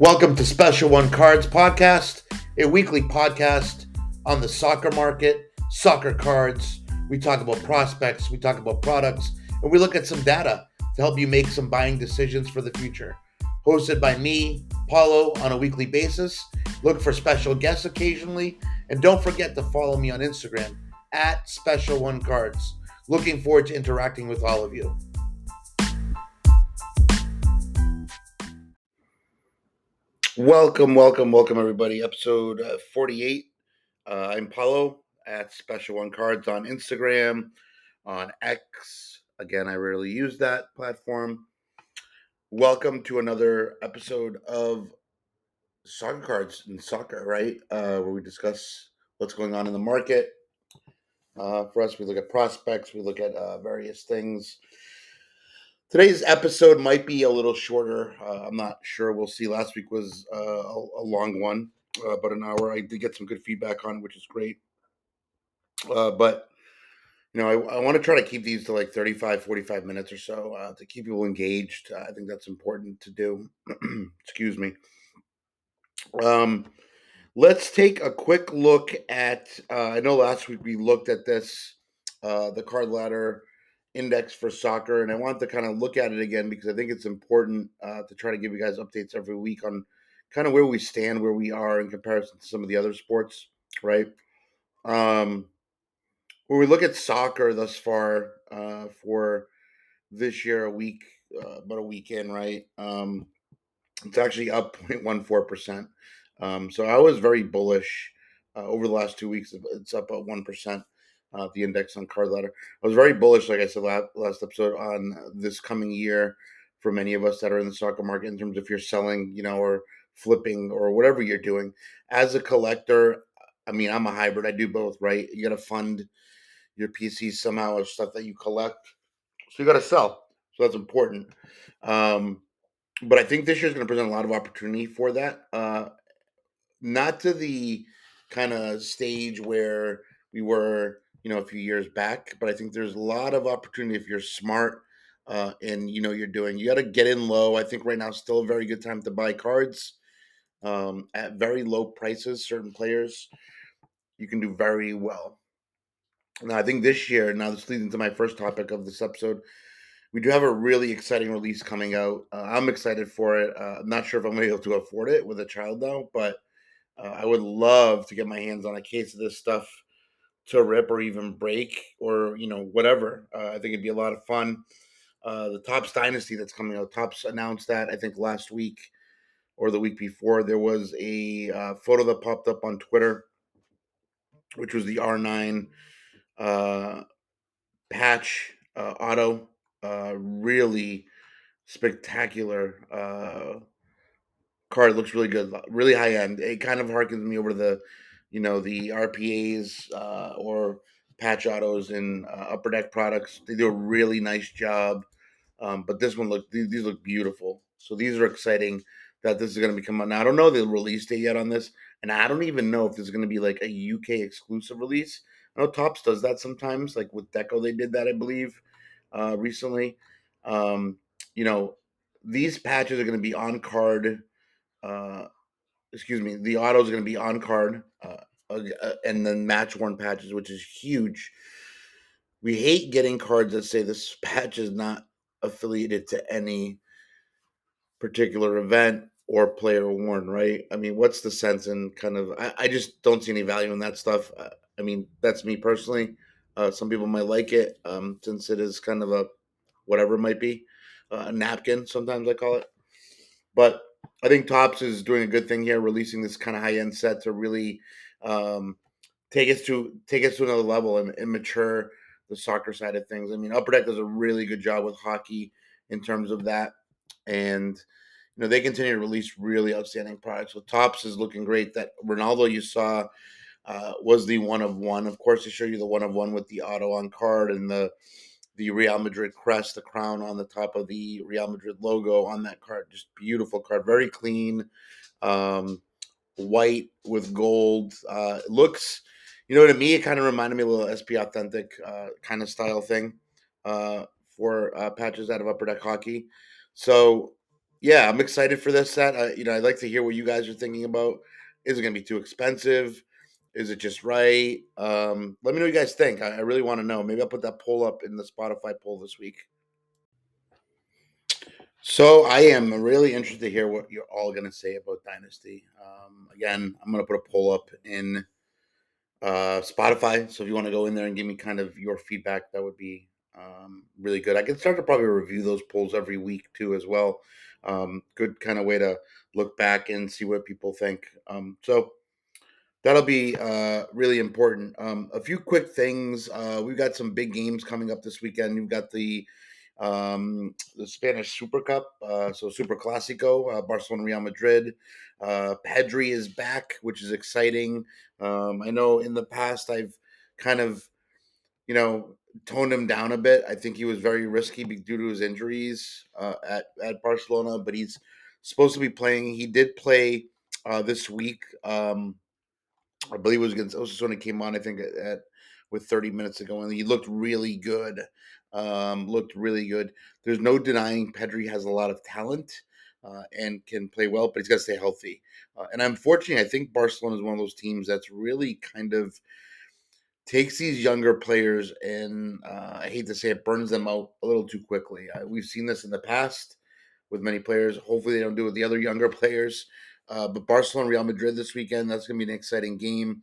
Welcome to Special One Cards Podcast, a weekly podcast on the soccer market, soccer cards. We talk about prospects, we talk about products, and we look at some data to help you make some buying decisions for the future. Hosted by me, Paulo, on a weekly basis. Look for special guests occasionally, and don't forget to follow me on Instagram at Special One Cards. Looking forward to interacting with all of you. Welcome, welcome, welcome, everybody. Episode uh, 48. Uh, I'm Paulo at Special One Cards on Instagram, on X. Again, I rarely use that platform. Welcome to another episode of Soccer Cards and Soccer, right? Uh, where we discuss what's going on in the market. Uh, for us, we look at prospects, we look at uh, various things Today's episode might be a little shorter. Uh, I'm not sure. We'll see. Last week was uh, a, a, long one, uh, but an hour. I did get some good feedback on, which is great. Uh, but you know, I, I want to try to keep these to like 35, 45 minutes or so uh, to keep people engaged. Uh, I think that's important to do. Excuse me. Um, let's take a quick look at. I know last week we looked at this, the card ladder index for soccer, and I want to kind of look at it again because I think it's important uh, to try to give you guys updates every week on kind of where we stand, where we are in comparison to some of the other sports, right? Um, when we look at soccer thus far uh, for this year, a week, uh, about a week in, right? Um, it's actually up 0.14%. Um, so I was very bullish uh, over the last two weeks. It's up about 1% uh, the index on card ladder. I was very bullish, like I said last, last episode, on this coming year for many of us that are in the soccer market in terms of if you're selling, you know, or flipping or whatever you're doing. As a collector, I mean, I'm a hybrid. I do both, right? You got to fund your PCs somehow or stuff that you collect. So you got to sell. So that's important. Um, but I think this year is going to present a lot of opportunity for that. Uh, not to the kind of stage where we were you know a few years back but i think there's a lot of opportunity if you're smart uh, and you know you're doing. You got to get in low. I think right now is still a very good time to buy cards um, at very low prices. Certain players you can do very well. Now i think this year now this leads into my first topic of this episode we do have a really exciting release coming out. Uh, i'm excited for it. Uh, i'm not sure if i'm gonna be able to afford it with a child though but uh, i would love to get my hands on a case of this stuff to rip or even break or you know whatever. Uh, I think it'd be a lot of fun. Uh, the Topps Dynasty that's coming out. Tops announced that I think last week or the week before. There was a uh, photo that popped up on Twitter, which was the R9 uh, patch uh, auto. Uh, really spectacular card. It looks really good, really high end. It kind of harkens me over to the you know the RPAs uh, or patch autos and uh, upper deck products. They do a really nice job. Um, but this one look these, these, look beautiful. So these are exciting that this is going to be coming out. Now I don't know the release date yet on this, and I don't even know if there's going to be like a UK exclusive release. I know Topps does that sometimes, like with Deco, they did that I believe uh, recently. Um, you know, these patches are going to be on card uh, excuse me, the auto is going to be on card, uh, uh, and then match worn patches, which is huge. We hate getting cards that say this patch is not affiliated to any particular event or player worn, right? I mean, what's the sense in kind of? I, I just don't see any value in that stuff. Uh, I mean, that's me personally. Uh, some people might like it um, since it is kind of a whatever it might be, uh, a napkin. Sometimes I call it, but I think Topps is doing a good thing here, releasing this kind of high end set to really um, take us to take us to another level and, and, mature the soccer side of things. I mean, Upper Deck does a really good job with hockey in terms of that, and you know they continue to release really outstanding products. So Topps is looking great. That Ronaldo you saw uh, was the one of one. Of course, they show you the one of one with the auto on card and the the Real Madrid crest, the crown on the top of the Real Madrid logo on that card. Just beautiful card, very clean, um, white with gold. Uh, looks, you know, to me, it kind of reminded me a little SP Authentic uh, kind of style thing uh, for uh, patches out of Upper Deck Hockey. So yeah, I'm excited for this set. You know, I'd like to hear what you guys are thinking about. Is it going to be too expensive? Is it just right? Um, let me know what you guys think. I, I really want to know. Maybe I'll put that poll up in the Spotify poll this week. So I am really interested to hear what you're all going to say about Dynasty. Um, again, I'm going to put a poll up in uh, Spotify. So if you want to go in there and give me kind of your feedback, that would be um, really good. I can start to probably review those polls every week too, as well. Um, good kind of way to look back and see what people think. Um, so that'll be uh, really important. Um, a few quick things. Uh, we've got some big games coming up this weekend. You've got the um, the Spanish Super Cup, uh, so Super Clasico, uh, Barcelona Real Madrid. Uh, Pedri is back, which is exciting. Um, I know in the past I've kind of, you know, toned him down a bit. I think he was very risky due to his injuries uh, at at Barcelona, but he's supposed to be playing. He did play this week. Um, I believe it was against Osasuna. Came on, I think, at, at with 30 minutes ago, and he looked really good. Um, looked really good. There's no denying Pedri has a lot of talent uh, and can play well, but he's got to stay healthy. Uh, and unfortunately, I think Barcelona is one of those teams that's really kind of takes these younger players and uh, I hate to say it, burns them out a little too quickly. We've seen this in the past with many players. Hopefully, they don't do it with the other younger players. Uh, but Barcelona, Real Madrid this weekend, that's going to be an exciting game.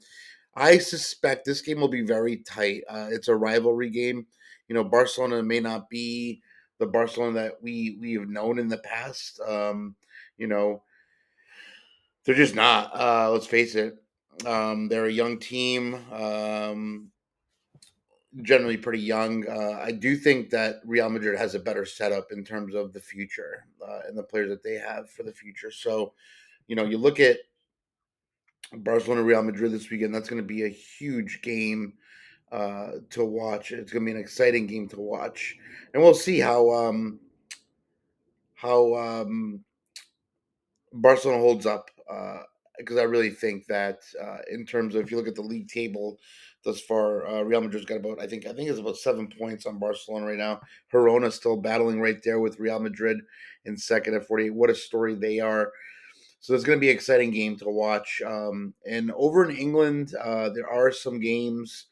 I suspect this game will be very tight. Uh, it's a rivalry game. You know, Barcelona may not be the Barcelona that we we have known in the past. Um, you know, they're just not. Uh, let's face it. Um, they're a young team, um, generally pretty young. Uh, I do think that Real Madrid has a better setup in terms of the future uh, and the players that they have for the future. So, you know, you look at Barcelona Real Madrid this weekend. That's going to be a huge game uh, to watch. It's going to be an exciting game to watch, and we'll see how um, how um, Barcelona holds up. Because uh, I really think that uh, in terms of if you look at the league table thus far, uh, Real Madrid's got about I think I think it's about seven points on Barcelona right now. Girona still battling right there with Real Madrid in second at forty. What a story they are. So it's going to be an exciting game to watch. Um, and over in England, uh, there are some games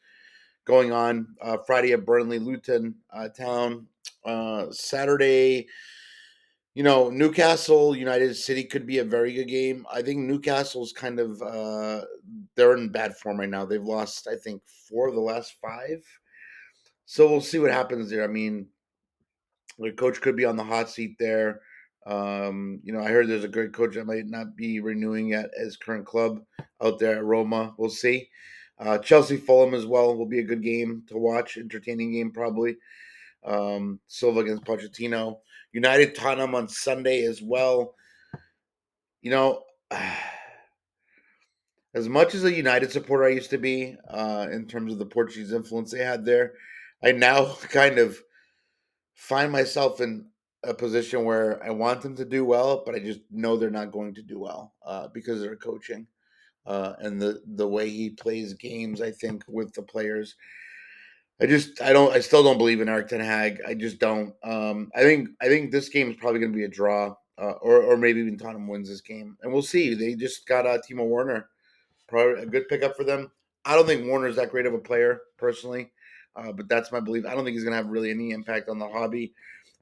going on. Uh, Friday at Burnley, Luton uh, Town. Uh, Saturday, you know, Newcastle United City could be a very good game. I think Newcastle's kind of uh, they're in bad form right now. They've lost, I think, four of the last five. So we'll see what happens there. I mean, the coach could be on the hot seat there. Um, you know, I heard there's a great coach that might not be renewing at his current club out there at Roma. We'll see. Uh, Chelsea Fulham as well will be a good game to watch, entertaining game probably. Um, Silva against Pochettino. United Tottenham on Sunday as well. You know, as much as a United supporter I used to be uh, in terms of the Portuguese influence they had there, I now kind of find myself in a position where I want them to do well, but I just know they're not going to do well uh, because their coaching uh, and the the way he plays games. I think with the players, I just I don't I still don't believe in Erik Ten Hag. I just don't. Um, I think I think this game is probably going to be a draw, uh, or or maybe even Tottenham wins this game, and we'll see. They just got uh, Timo Werner, probably a good pickup for them. I don't think Werner's that great of a player personally, uh, but that's my belief. I don't think he's going to have really any impact on the hobby.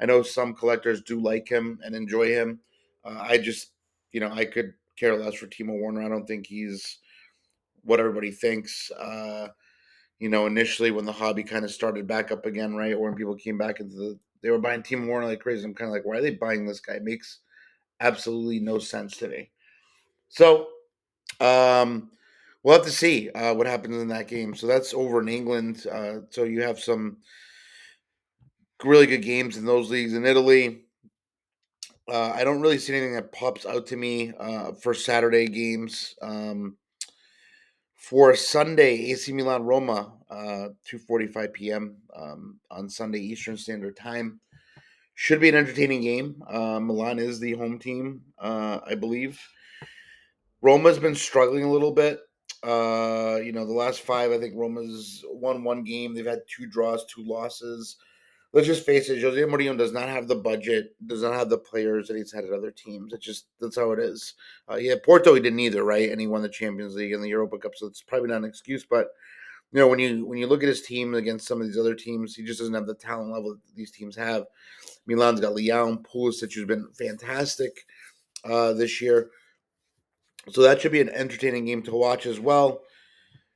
I know some collectors do like him and enjoy him. Uh, I just, you know, I could care less for Timo Werner. I don't think he's what everybody thinks. Uh, you know, initially when the hobby kind of started back up again, right, or when people came back into the, they were buying Timo Werner like crazy. I'm kind of like, why are they buying this guy? It makes absolutely no sense to me. So, um, we'll have to see uh, what happens in that game. So that's over in England. Uh, so you have some really good games in those leagues in Italy. Uh, I don't really see anything that pops out to me uh, for Saturday games. Um, for Sunday, AC Milan Roma, uh, 2:45 p.m. Um, on Sunday Eastern Standard Time. Should be an entertaining game. Uh, Milan is the home team, uh, I believe. Roma's been struggling a little bit. Uh, you know, the last five, I think Roma's won one game. They've had two draws, two losses. Let's just face it, Jose Mourinho does not have the budget, does not have the players that he's had at other teams. It's just that's how it is. Uh, yeah, Porto he didn't either, right? And he won the Champions League and the Europa Cup, so it's probably not an excuse. But you know, when you when you look at his team against some of these other teams, he just doesn't have the talent level that these teams have. Milan's got Leão, Pulisic, who's been fantastic uh, this year. So that should be an entertaining game to watch as well.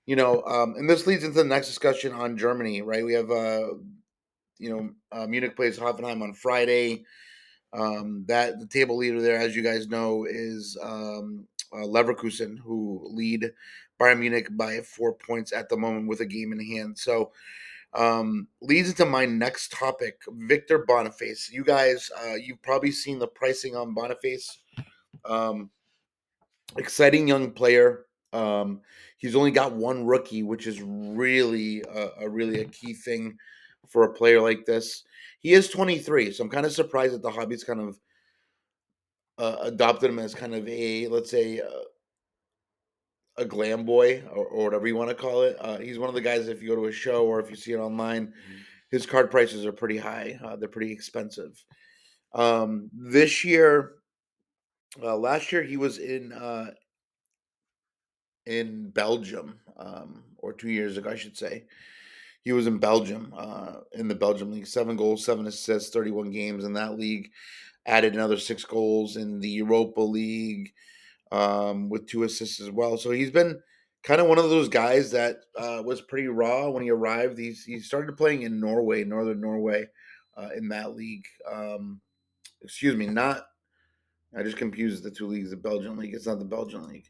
You know, um, and this leads into the next discussion on Germany, right? We have, uh, you know, uh, Munich plays Hoffenheim on Friday. Um, that the table leader there, as you guys know, is um, uh, Leverkusen, who lead Bayern Munich by four points at the moment with a game in hand. So um, leads into my next topic, Victor Boniface. You guys, uh, you've probably seen the pricing on Boniface. Um, exciting young player. Um, he's only got one rookie, which is really a, a, really a key thing for a player like this. He is 23, so I'm kind of surprised that the hobby's kind of uh, adopted him as kind of a let's say uh, a glam boy or, or, whatever you want to call it. Uh, he's one of the guys. If you go to a show or if you see it online, mm-hmm. his card prices are pretty high. Uh, they're pretty expensive. Um, this year, uh, last year he was in uh, in Belgium, um, or two years ago, I should say. He was in Belgium, uh, in the Belgium league. Seven goals, seven assists, thirty-one games in that league. Added another six goals in the Europa League um, with two assists as well. So he's been kind of one of those guys that uh, was pretty raw when he arrived. He's he started playing in Norway, Northern Norway, uh, in that league. Um, excuse me, not I just confused the two leagues. The Belgian league. It's not the Belgian league.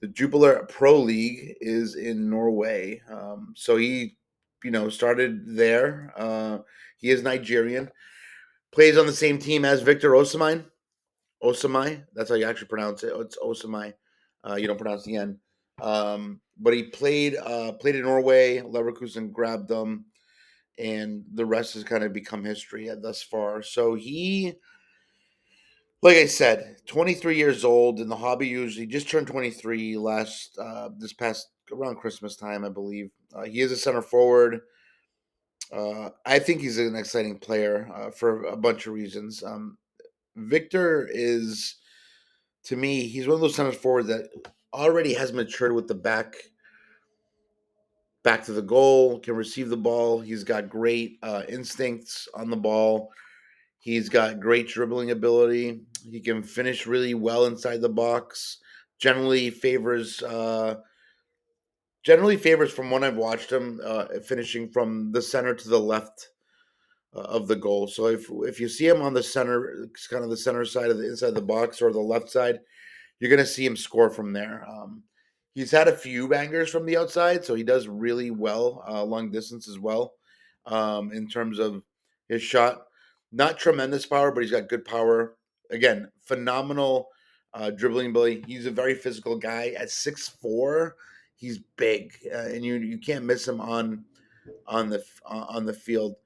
The Jupiler Pro League is in Norway. Um, so he, you know, started there. Uh, he is Nigerian. Plays on the same team as Victor Osimhen. Osamai. That's how you actually pronounce it. It's Osamai. Uh, you don't pronounce the N. Um, but he played uh, played in Norway. Leverkusen grabbed them, and the rest has kind of become history thus far. So he like I said, 23 years old in the hobby. Usually, just turned 23 last uh, this past around Christmas time, I believe. Uh, he is a center forward. Uh, I think he's an exciting player uh, for a bunch of reasons. Um, Victor is, to me, he's one of those center forwards that already has matured with the back back to the goal, can receive the ball. He's got great uh, instincts on the ball. He's got great dribbling ability. He can finish really well inside the box. Generally favors uh, generally favors from when I've watched him uh, finishing from the center to the left uh, of the goal. So if if you see him on the center, kind of the center side of the inside of the box or the left side, you're going to see him score from there. Um, he's had a few bangers from the outside, so he does really well uh, long distance as well um, in terms of his shot. Not tremendous power, but he's got good power. Again, phenomenal uh, dribbling ability. He's a very physical guy. At six four, he's big, uh, and you you can't miss him on on the uh, on the field.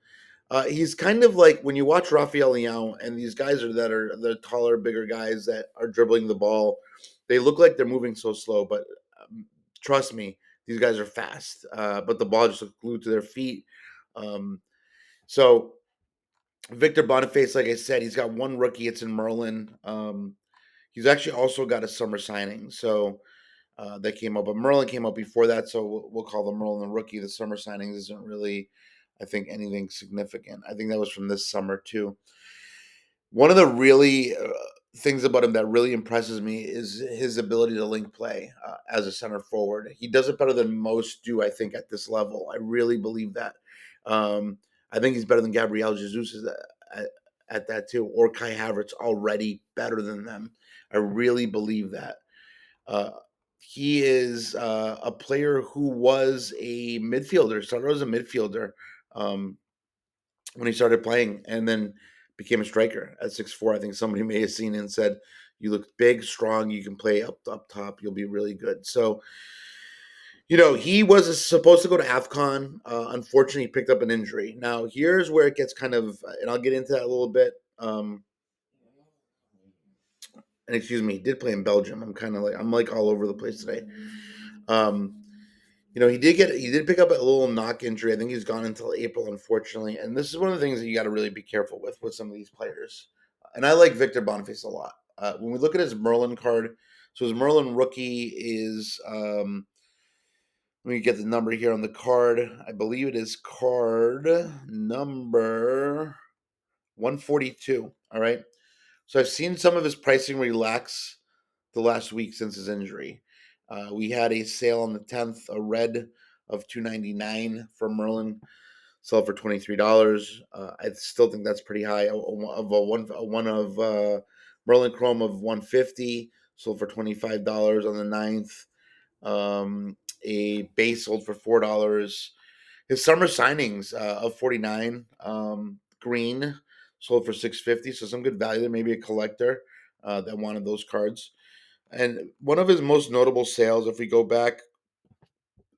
Uh, he's kind of like when you watch Rafael Leão and these guys are that are the taller, bigger guys that are dribbling the ball. They look like they're moving so slow, but um, trust me, these guys are fast. Uh, but the ball just looks glued to their feet. Um, so Victor Boniface, like I said, he's got one rookie. It's in Merlin. Um, he's actually also got a summer signing. So uh, that came up, but Merlin came up before that. So we'll, call the Merlin the rookie. The summer signings isn't really, I think, anything significant. I think that was from this summer too. One of the really uh, things about him that really impresses me is his ability to link play uh, as a center forward. He does it better than most do, I think, at this level. I really believe that. Um, I think he's better than Gabriel Jesus at, at, that too, or Kai Havertz already better than them. I really believe that. Uh, he is uh, a player who was a midfielder, started as a midfielder um, when he started playing, and then became a striker at six four. I think somebody may have seen and said, "You look big, strong. You can play up up top. You'll be really good." So you know, he was supposed to go to AFCON. Uh, unfortunately, he picked up an injury. Now, here's where it gets kind of, and I'll get into that a little bit. Um, and excuse me, he did play in Belgium. I'm kind of like, I'm like all over the place today. Um, you know, he did get he did pick up a little knock injury. I think he's gone until April, unfortunately. And this is one of the things that you got to really be careful with with some of these players. And I like Victor Boniface a lot. Uh, when we look at his Merlin card, so his Merlin rookie is um, let me get the number here on the card. I believe it is card number 142. All right. So I've seen some of his pricing relax the last week since his injury. Uh, we had a sale on the 10th, a red of 299 for Merlin, sell for $23. Uh, I still think that's pretty high. Of a one, a one of uh, Merlin Chrome of 150 sold for $25 on the 9th. Um, a base sold for $4. His summer signings uh, of 49 um, green sold for 650 so some good value there maybe a collector uh, that wanted those cards and one of his most notable sales, if we go back,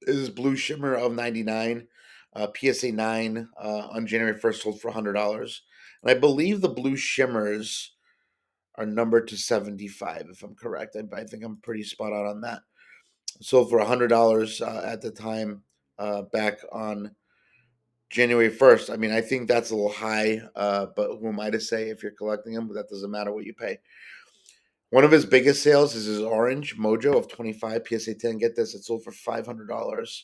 is Blue Shimmer of 99, uh, PSA 9 uh, on January 1st, sold for $100. And I believe the Blue Shimmers are numbered to 75, if I'm correct. I, I think I'm pretty spot on on that. Sold for $100 uh, at the time uh, back on January 1st. I mean, I think that's a little high, uh, but who am I to say if you're collecting them? That doesn't matter what you pay. One of his biggest sales is his orange Mojo of 25 PSA 10. Get this, it sold for $500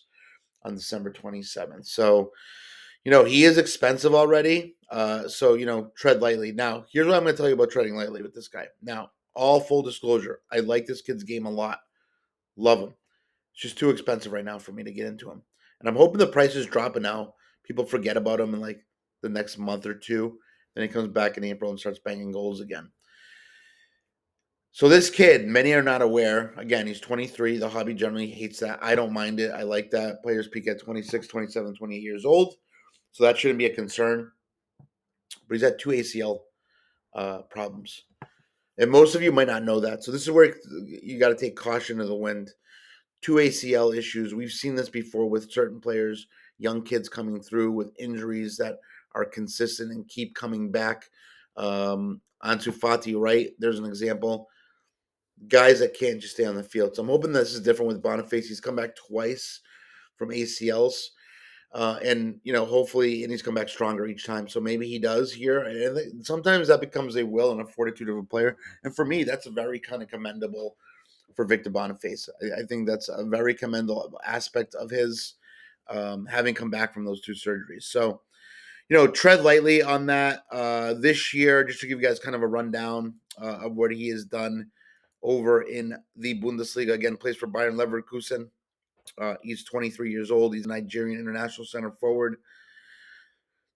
on December 27th. So, you know, he is expensive already. Uh, so, you know, tread lightly. Now, here's what I'm going to tell you about treading lightly with this guy. Now, all full disclosure, I like this kid's game a lot. Love him. It's just too expensive right now for me to get into him. And I'm hoping the price is dropping now people forget about him in like the next month or two. Then he comes back in April and starts banging goals again. So this kid, many are not aware. Again, he's 23. The hobby generally hates that. I don't mind it. I like that. Players peak at 26, 27, 28 years old. So that shouldn't be a concern. But he's had two ACL uh, problems. And most of you might not know that. So this is where you got to take caution to the wind. Two ACL issues. We've seen this before with certain players, young kids coming through with injuries that are consistent and keep coming back. Um, Ansu Fati, right? There's an example guys that can't just stay on the field. So I'm hoping this is different with Boniface. He's come back twice from ACLs. Uh, and you know, hopefully, and he's come back stronger each time. So maybe he does here. And sometimes that becomes a will and a fortitude of a player. And for me, that's a very kind of commendable for Victor Boniface. I, I think that's a very commendable aspect of his um, having come back from those two surgeries. So, you know, tread lightly on that. Uh, this year, just to give you guys kind of a rundown uh, of what he has done over in the Bundesliga. Again, plays for Bayern Leverkusen. Uh, he's 23 years old. He's a Nigerian international center forward.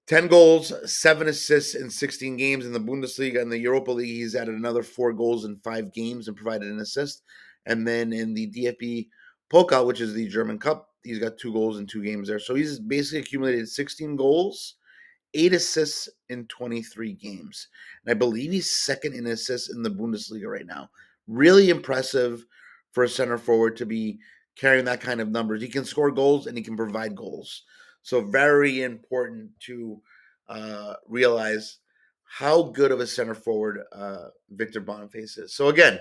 10 goals, 7 assists in 16 games in the Bundesliga. and the Europa League, he's added another 4 goals in 5 games and provided an assist. And then in the DFB Pokal, which is the German Cup, he's got 2 goals in 2 games there. So he's basically accumulated 16 goals, 8 assists in 23 games. And I believe he's second in assists in the Bundesliga right now. Really impressive for a center forward to be carrying that kind of numbers. He can score goals and he can provide goals. So very important to uh, realize how good of a center forward uh, Victor Boniface is. So again,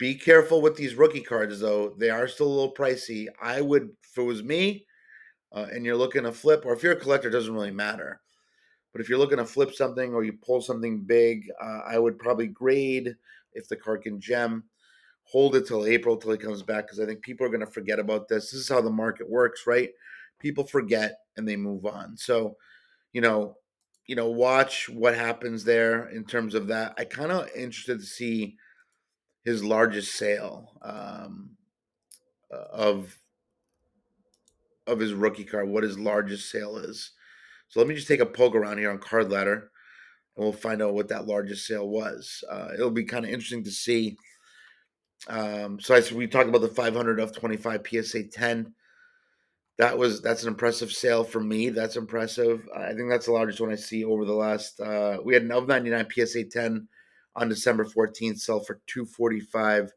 be careful with these rookie cards though; they are still a little pricey. I would, if it was me, uh, and you're looking to flip, or if you're a collector, doesn't really matter. But if you're looking to flip something or you pull something big, uh, I would probably grade if the card can gem. Hold it till April till he comes back because I think people are going to forget about this. This is how the market works, right? People forget and they move on. So, you know, you know, watch what happens there in terms of that. I kind of interested to see his largest sale um, uh, of of his rookie card. What his largest sale is. So let me just take a poke around here on Card Ladder and we'll find out what that largest sale was. Uh, it'll be kind of interesting to see. Um, so I we talked about the 500 of 25 PSA 10. That was that's an impressive sale for me. That's impressive. I think that's the largest one I see over the last. Uh, we had an of 99 PSA 10 on December 14th, sell for 245.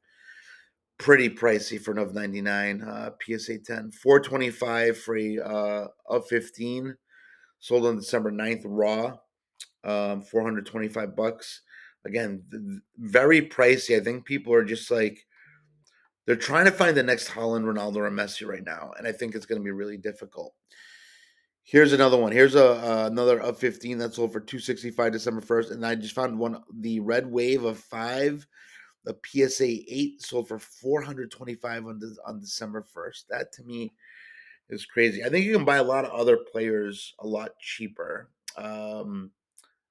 Pretty pricey for an of 99 uh, PSA 10. 425 for a uh, of 15. Sold on December 9th raw um, 425 bucks. Again, very pricey. I think people are just like they're trying to find the next Haaland, Ronaldo, or Messi right now, and I think it's going to be really difficult. Here's another one. Here's a uh, another of 15 that sold for 265 December 1st, and I just found one. The Red Wave of five, the PSA eight sold for 425 on on December 1st. That to me is crazy. I think you can buy a lot of other players a lot cheaper. Um,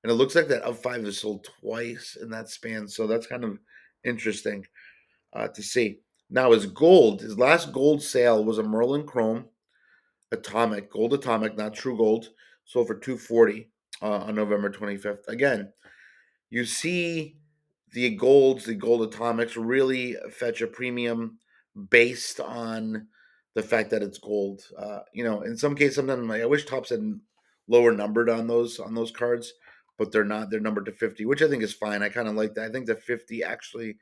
and it looks like that of five is sold twice in that span, so that's kind of interesting uh, to see. Now his gold, his last gold sale was a Merlin Chrome Atomic, Gold Atomic, not True Gold, sold for 240 uh, on November 25th. Again, you see the golds, the gold atomics really fetch a premium based on the fact that it's gold. Uh, you know, in some cases, sometimes like, I wish Topps had lower numbered on those on those cards, but they're not. They're numbered to 50, which I think is fine. I kind of like that. I think the 50 actually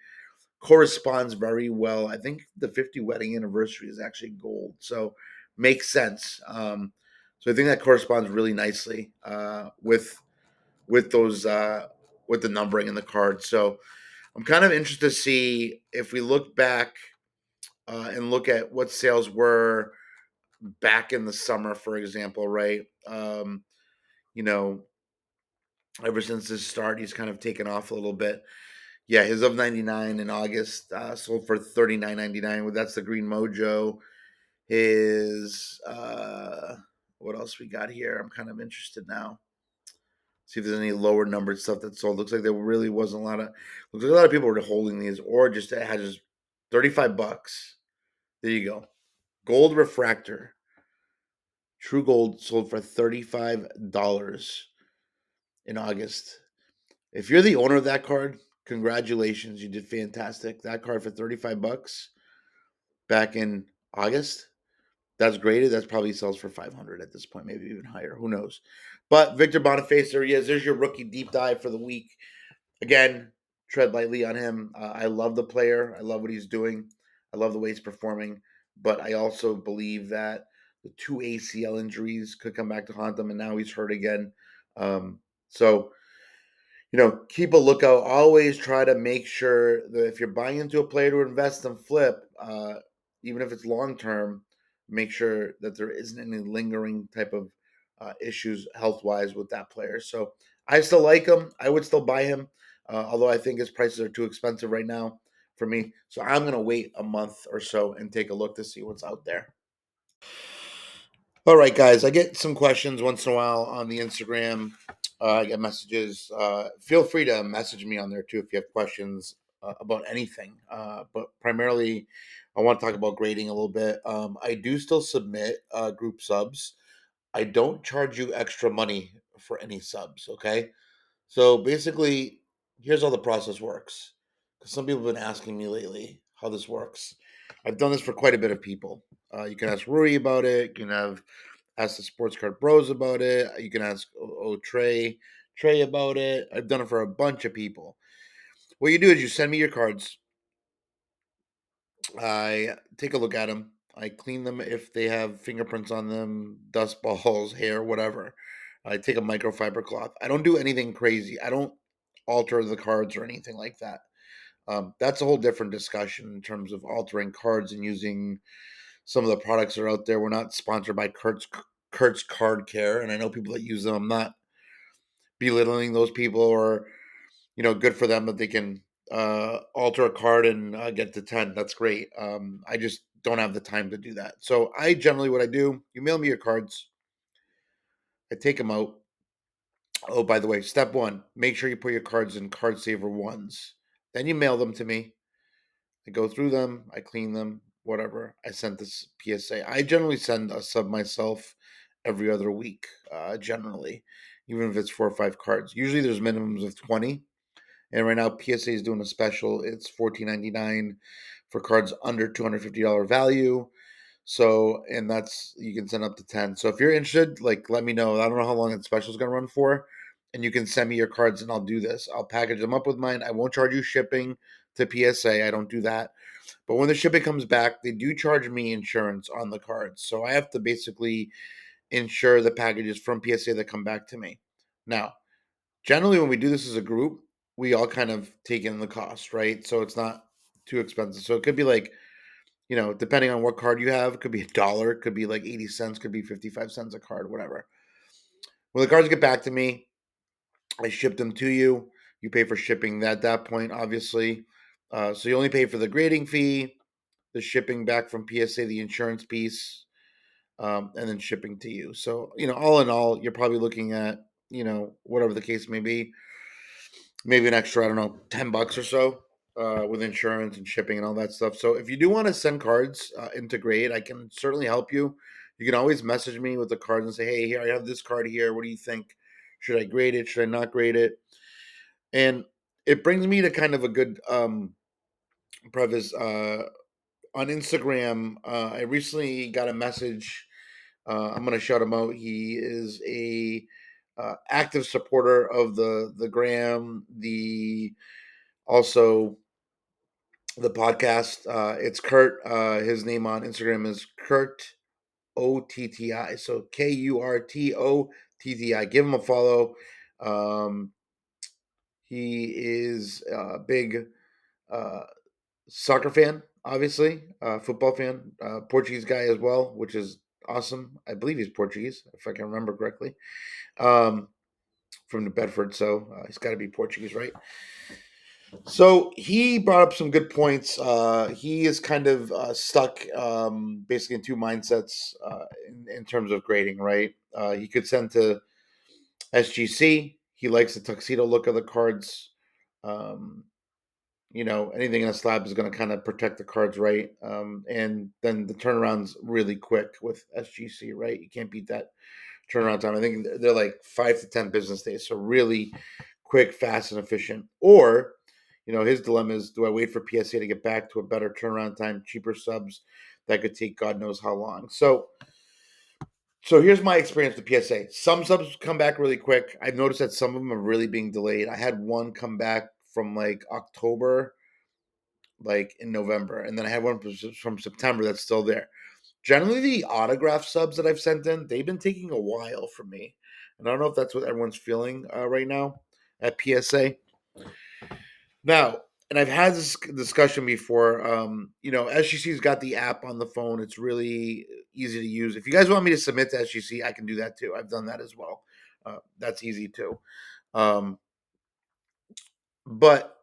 corresponds very well. I think the 50 wedding anniversary is actually gold, so makes sense. Um, so I think that corresponds really nicely uh, with with those uh, with the numbering in the card. So I'm kind of interested to see if we look back uh, and look at what sales were back in the summer, for example, right? Um, you know, ever since his start, he's kind of taken off a little bit. Yeah, his of 99 in August uh, sold for 39.99. That's the Green Mojo. His uh, what else we got here? I'm kind of interested now. See if there's any lower numbered stuff that sold. Looks like there really wasn't a lot of. Looks like a lot of people were holding these, or just it had just 35 bucks. There you go. Gold refractor. True gold sold for $35 in August. If you're the owner of that card, congratulations. You did fantastic. That card for 35 bucks back in August. That's graded. That's probably sells for 500 at this point, maybe even higher. Who knows? But Victor Boniface, there he is. There's your rookie deep dive for the week. Again, tread lightly on him. Uh, I love the player. I love what he's doing. I love the way he's performing. But I also believe that the two ACL injuries could come back to haunt him, and now he's hurt again. Um, so you know, keep a lookout. Always try to make sure that if you're buying into a player to invest and flip, uh, even if it's long term, make sure that there isn't any lingering type of uh, issues health wise with that player. So I still like him. I would still buy him, uh, although I think his prices are too expensive right now for me. So I'm going to wait a month or so and take a look to see what's out there. All right, guys. I get some questions once in a while on the Instagram. Uh, I get messages. Uh, feel free to message me on there too if you have questions uh, about anything. Uh, but primarily, I want to talk about grading a little bit. Um, I do still submit uh, group subs. I don't charge you extra money for any subs. Okay, so basically, here's how the process works. Because some people have been asking me lately how this works. I've done this for quite a bit of people. Uh, you can ask Rory about it. You can have ask the Sports Card Bros about it. You can ask oh, Trey Trey about it. I've done it for a bunch of people. What you do is you send me your cards. I take a look at them. I clean them if they have fingerprints on them, dust balls, hair, whatever. I take a microfiber cloth. I don't do anything crazy. I don't alter the cards or anything like that. Um, that's a whole different discussion in terms of altering cards and using some of the products that are out there. We're not sponsored by Kurt's Kurt's Card Care, and I know people that use them. I'm not belittling those people, or you know, good for them that they can uh, alter a card and uh, get to ten. That's great. Um, I just don't have the time to do that. So I generally, what I do, you mail me your cards. I take them out. Oh, by the way, step one: make sure you put your cards in card saver ones. Then you mail them to me. I go through them, I clean them, whatever. I sent this PSA. I generally send a sub myself every other week, uh, generally, even if it's four or five cards. Usually there's minimums of 20. And right now PSA is doing a special. It's $14.99 for cards under $250 value. So, and that's, you can send up to 10. So if you're interested, like, let me know. I don't know how long that special is going to run for. And you can send me your cards and I'll do this. I'll package them up with mine. I won't charge you shipping to PSA. I don't do that. But when the shipping comes back, they do charge me insurance on the cards. So I have to basically insure the packages from PSA that come back to me. Now, generally, when we do this as a group, we all kind of take in the cost, right? So it's not too expensive. So it could be like you know, depending on what card you have, it could be a dollar, could be like 80 cents, could be 55 cents a card, whatever. When the cards get back to me, I ship them to you. You pay for shipping at that point, obviously. Uh, so you only pay for the grading fee, the shipping back from PSA, the insurance piece, um, and then shipping to you. So, you know, all in all, you're probably looking at, you know, whatever the case may be, maybe an extra, I don't know, 10 bucks or so uh, with insurance and shipping and all that stuff. So if you do want to send cards uh, into grade, I can certainly help you. You can always message me with the cards and say, hey, here, I have this card here. What do you think? Should I grade it? Should I not grade it? And it brings me to kind of a good um, preface. Uh, on Instagram, uh, I recently got a message. Uh, I'm going to shout him out. He is a uh, active supporter of the the Gram, the also the podcast. Uh, it's Kurt. Uh, his name on Instagram is Kurt O T T I. So K U R T O T T I. Give him a follow. Um, he is a big uh, soccer fan, obviously, uh, football fan, uh, Portuguese guy as well, which is awesome. I believe he's Portuguese, if I can remember correctly, um, from the Bedford. So uh, he's got to be Portuguese, right? So he brought up some good points. Uh, he is kind of uh, stuck um, basically in two mindsets uh, in, in, terms of grading, right? Uh, he could send to SGC. He likes the tuxedo look of the cards. Um, you know, anything in a slab is going to kind of protect the cards, right? Um, and then the turnaround's really quick with SGC, right? You can't beat that turnaround time. I think they're like five to 10 business days. So really quick, fast, and efficient. Or you know, his dilemma is do I wait for PSA to get back to a better turnaround time, cheaper subs that could take God knows how long. So so here's my experience with PSA. Some subs come back really quick. I've noticed that some of them are really being delayed. I had one come back from like October, like in November, and then I have one from September that's still there. Generally, the autograph subs that I've sent in, they've been taking a while for me, and I don't know if that's what everyone's feeling uh, right now at PSA. Now, and I've had this discussion before. Um, you know, SGC's got the app on the phone. It's really easy to use. If you guys want me to submit to SGC, I can do that too. I've done that as well. Uh, that's easy too. Um, but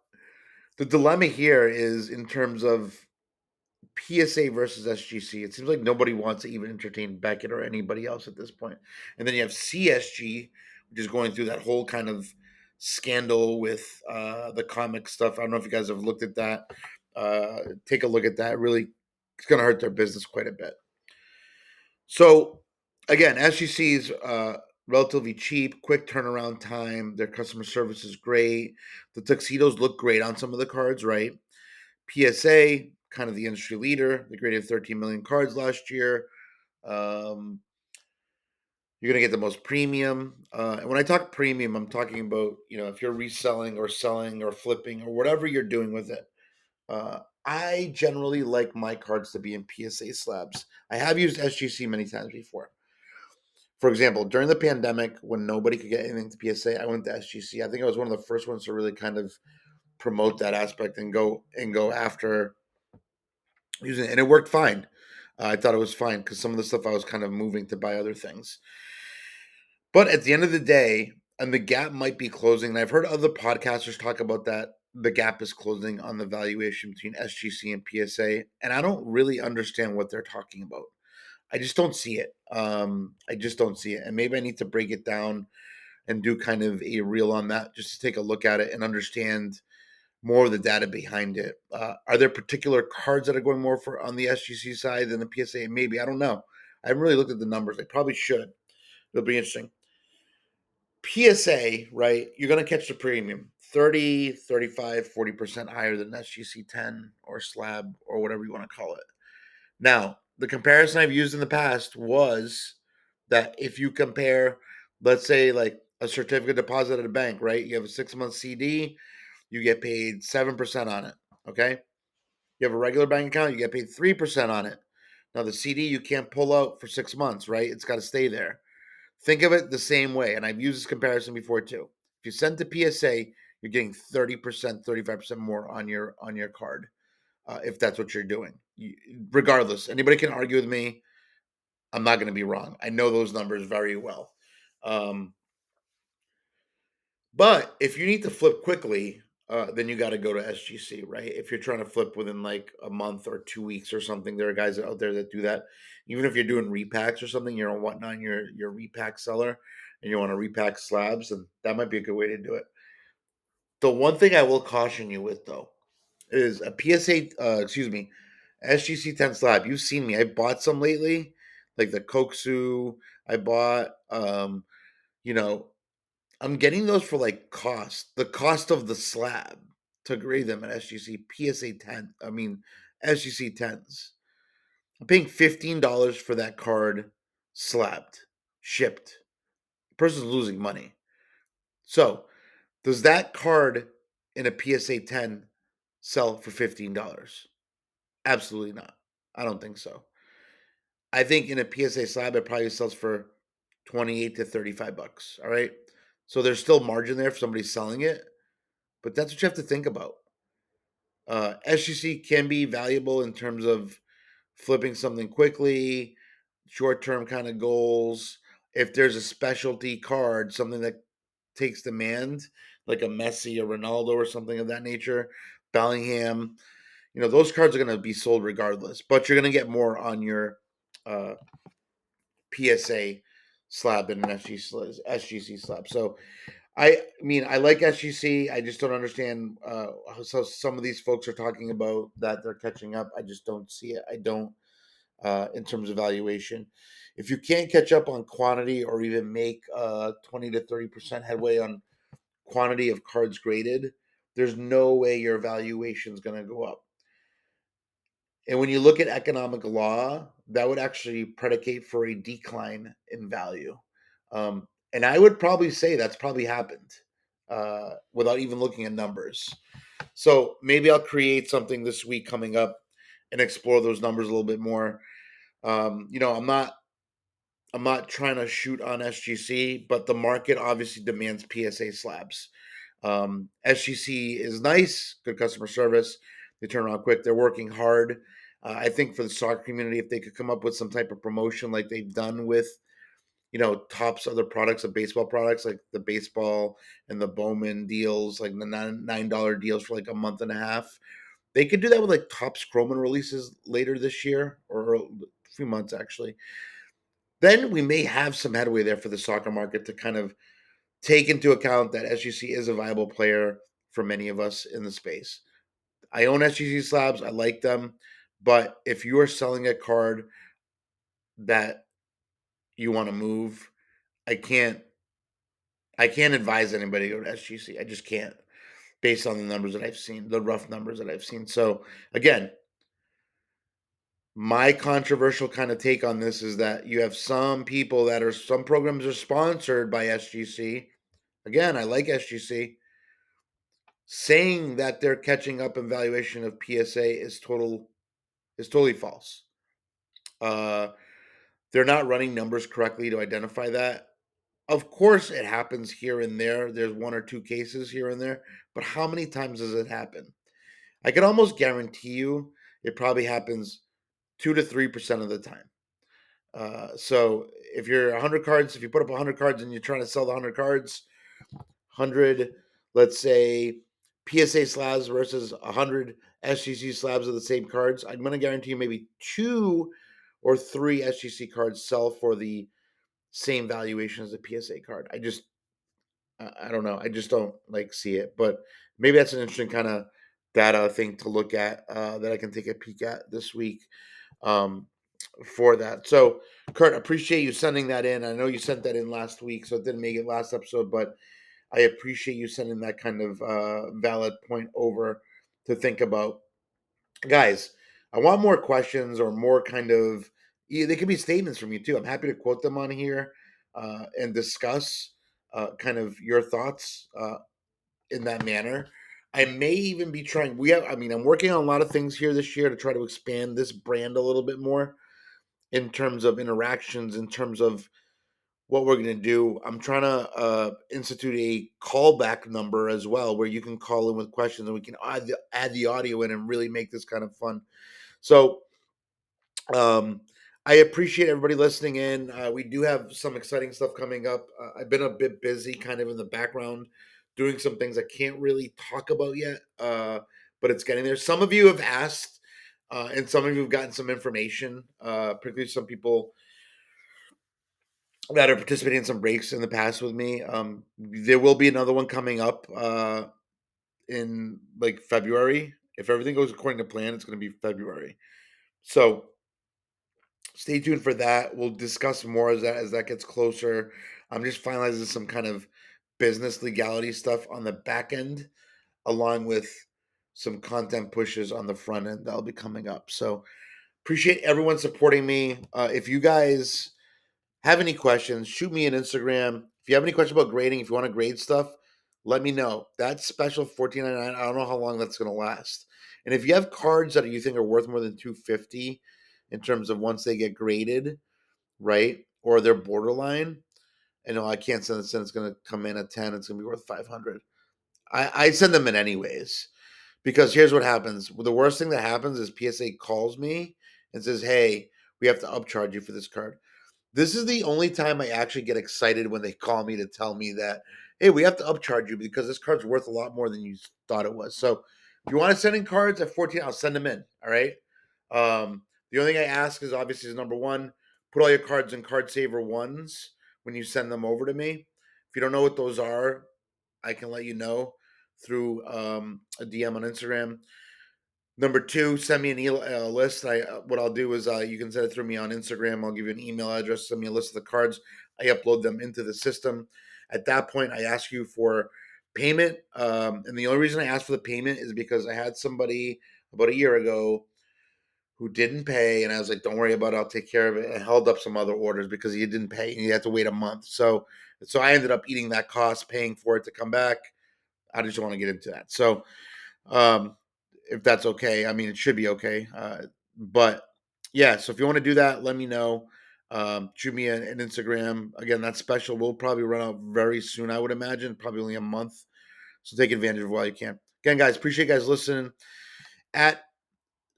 the dilemma here is in terms of PSA versus SGC. It seems like nobody wants to even entertain Beckett or anybody else at this point. And then you have CSG, which is going through that whole kind of scandal with uh, the comic stuff. I don't know if you guys have looked at that. Uh, take a look at that. Really, it's going to hurt their business quite a bit. So, again, SGC is uh, relatively cheap, quick turnaround time. Their customer service is great. The tuxedos look great on some of the cards, right? PSA, kind of the industry leader. They graded 13 million cards last year. Um, you're going to get the most premium. Uh, and when I talk premium, I'm talking about, you know, if you're reselling or selling or flipping or whatever you're doing with it. Uh, I generally like my cards to be in PSA slabs. I have used SGC many times before. For example, during the pandemic, when nobody could get anything to PSA, I went to SGC. I think I was one of the first ones to really kind of promote that aspect and go and go after using it, and it worked fine. Uh, I thought it was fine because some of the stuff I was kind of moving to buy other things. But at the end of the day, and the gap might be closing, and I've heard other podcasters talk about that. The gap is closing on the valuation between SGC and PSA, and I don't really understand what they're talking about. I just don't see it. Um, I just don't see it, and maybe I need to break it down and do kind of a reel on that, just to take a look at it and understand more of the data behind it. Uh, are there particular cards that are going more for on the SGC side than the PSA? Maybe I don't know. I haven't really looked at the numbers. I probably should. It'll be interesting. PSA, right? You're going to catch the premium 30, 35, 40% higher than SGC 10 or slab or whatever you want to call it. Now, the comparison I've used in the past was that if you compare, let's say, like a certificate deposit at a bank, right? You have a six month CD, you get paid 7% on it. Okay. You have a regular bank account, you get paid 3% on it. Now, the CD you can't pull out for six months, right? It's got to stay there. Think of it the same way, and I've used this comparison before too. If you send to PSA, you're getting 30%, 35% more on your on your card, uh, if that's what you're doing. regardless, anybody can argue with me. I'm not going to be wrong. I know those numbers very well. Um, but if you need to flip quickly, uh, then you got to go to SGC, right? If you're trying to flip within like a month or two weeks or something, there are guys out there that do that. Even if you're doing repacks or something, you're on whatnot, you're you're repack seller, and you want to repack slabs, and that might be a good way to do it. The one thing I will caution you with though is a PSA, uh, excuse me, SGC 10 slab. You've seen me. I bought some lately, like the Kokusu. I bought, um, you know, I'm getting those for like cost, the cost of the slab to grade them at SGC PSA 10. I mean, SGC 10s. I'm paying $15 for that card slabbed, shipped. The person's losing money. So, does that card in a PSA 10 sell for $15? Absolutely not. I don't think so. I think in a PSA slab, it probably sells for 28 to 35 bucks. All right. So there's still margin there if somebody's selling it, but that's what you have to think about. Uh, SGC can be valuable in terms of flipping something quickly, short term kind of goals. If there's a specialty card, something that takes demand, like a Messi, a Ronaldo, or something of that nature, Bellingham, you know, those cards are going to be sold regardless, but you're going to get more on your uh, PSA slab than an SGC, slab. So, I mean, I like SGC. I just don't understand uh, how so some of these folks are talking about that they're catching up. I just don't see it. I don't uh, in terms of valuation. If you can't catch up on quantity or even make uh, 20 to 30% headway on quantity of cards graded, there's no way your valuation is going to go up. And when you look at economic law, that would actually predicate for a decline in value. Um, and I would probably say that's probably happened uh, without even looking at numbers. So maybe I'll create something this week coming up and explore those numbers a little bit more. Um, you know, I'm not I'm not trying to shoot on SGC, but the market obviously demands PSA slabs. Um, SGC is nice, good customer service. They turn around quick. They're working hard. Uh, I think for the soccer community, if they could come up with some type of promotion like they've done with, you know, Topps other products of baseball products, like the baseball and the Bowman deals, like the nine dollar deals for like a month and a half. They could do that with like Topps Chroman releases later this year or a few months actually. Then we may have some headway there for the soccer market to kind of take into account that SGC is a viable player for many of us in the space. I own SGC slabs. I like them. But if you are selling a card that you want to move, I can't I can't advise anybody to go to SGC. I just can't based on the numbers that I've seen, the rough numbers that I've seen. So again, my controversial kind of take on this is that you have some people that are some programs are sponsored by SGC. Again, I like SGC. Saying that they're catching up in valuation of PSA is total is totally false. Uh, they're not running numbers correctly to identify that. Of course, it happens here and there. There's one or two cases here and there, but how many times does it happen? I can almost guarantee you it probably happens two to three percent of the time. Uh, so if you're 100 cards, if you put up 100 cards and you're trying to sell the 100 cards, 100, let's say PSA slabs versus 100 SGC slabs of the same cards. I'm going to guarantee you maybe two or three SGC cards sell for the same valuation as a PSA card. I just, I don't know. I just don't like see it, but maybe that's an interesting kind of data thing to look at uh, that I can take a peek at this week um, for that. So, Kurt, appreciate you sending that in. I know you sent that in last week, so it didn't make it last episode, but I appreciate you sending that kind of uh, valid point over to think about. Guys, I want more questions or more kind of, they could be statements from you too. I'm happy to quote them on here uh, and discuss uh, kind of your thoughts uh, in that manner. I may even be trying, we have, I mean, I'm working on a lot of things here this year to try to expand this brand a little bit more in terms of interactions, in terms of what we're going to do. I'm trying to uh, institute a callback number as well, where you can call in with questions and we can add the, add the audio in and really make this kind of fun. So Um, I appreciate everybody listening in. Uh, we do have some exciting stuff coming up. Uh, I've been a bit busy, kind of in the background, doing some things I can't really talk about yet, uh, but it's getting there. Some of you have asked, uh, and some of you have gotten some information, uh, particularly some people that are participating in some breaks in the past with me. Um, there will be another one coming up uh, in like February. If everything goes according to plan, it's going to be February. So stay tuned for that. We'll discuss more as that as that gets closer. I'm just finalizing some kind of business legality stuff on the back end, along with some content pushes on the front end that'll be coming up. So appreciate everyone supporting me. Uh, if you guys have any questions, shoot me an Instagram. If you have any questions about grading, if you want to grade stuff, let me know. That special fourteen ninety nine. I don't know how long that's going to last. And if you have cards that you think are worth more than two fifty, in terms of once they get graded, right, or they're borderline, I know I can't send this in. It's going to come in at ten. It's going to be worth five hundred. I, I send them in anyways because here's what happens. The worst thing that happens is PSA calls me and says, "Hey, we have to upcharge you for this card." This is the only time I actually get excited when they call me to tell me that, hey, we have to upcharge you because this card's worth a lot more than you thought it was. So if you want to send in cards at 14, I'll send them in. All right. Um, the only thing I ask is obviously is number one, put all your cards in card saver ones when you send them over to me. If you don't know what those are, I can let you know through um, a DM on Instagram. Number two, send me an e- uh, list. I uh, what I'll do is uh, you can send it through me on Instagram. I'll give you an email address. Send me a list of the cards. I upload them into the system. At that point, I ask you for payment. Um, and the only reason I asked for the payment is because I had somebody about a year ago who didn't pay, and I was like, "Don't worry about it. I'll take care of it." And held up some other orders because he didn't pay, and he had to wait a month. So, so I ended up eating that cost, paying for it to come back. I just want to get into that. So, um, if that's okay. I mean, it should be okay. Uh, but yeah, so if you want to do that, let me know. Um, shoot me an, an, Instagram. Again, that special will probably run out very soon, I would imagine, probably only a month. So take advantage of while you can. Again, guys, appreciate you guys listening. At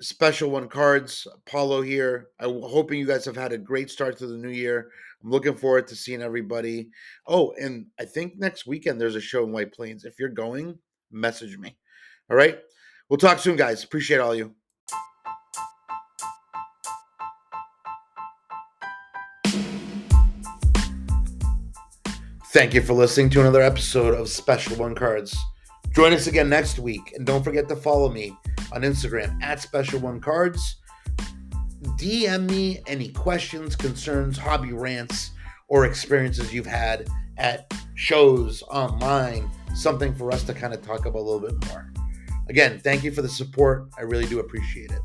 Special One Cards, Paulo here. I'm hoping you guys have had a great start to the new year. I'm looking forward to seeing everybody. Oh, and I think next weekend there's a show in White Plains. If you're going, message me. All right. We'll talk soon, guys. Appreciate all you. Thank you for listening to another episode of Special One Cards. Join us again next week, and don't forget to follow me on Instagram at Special One Cards. DM me any questions, concerns, hobby rants, or experiences you've had at shows online, something for us to kind of talk about a little bit more. Again, thank you for the support. I really do appreciate it.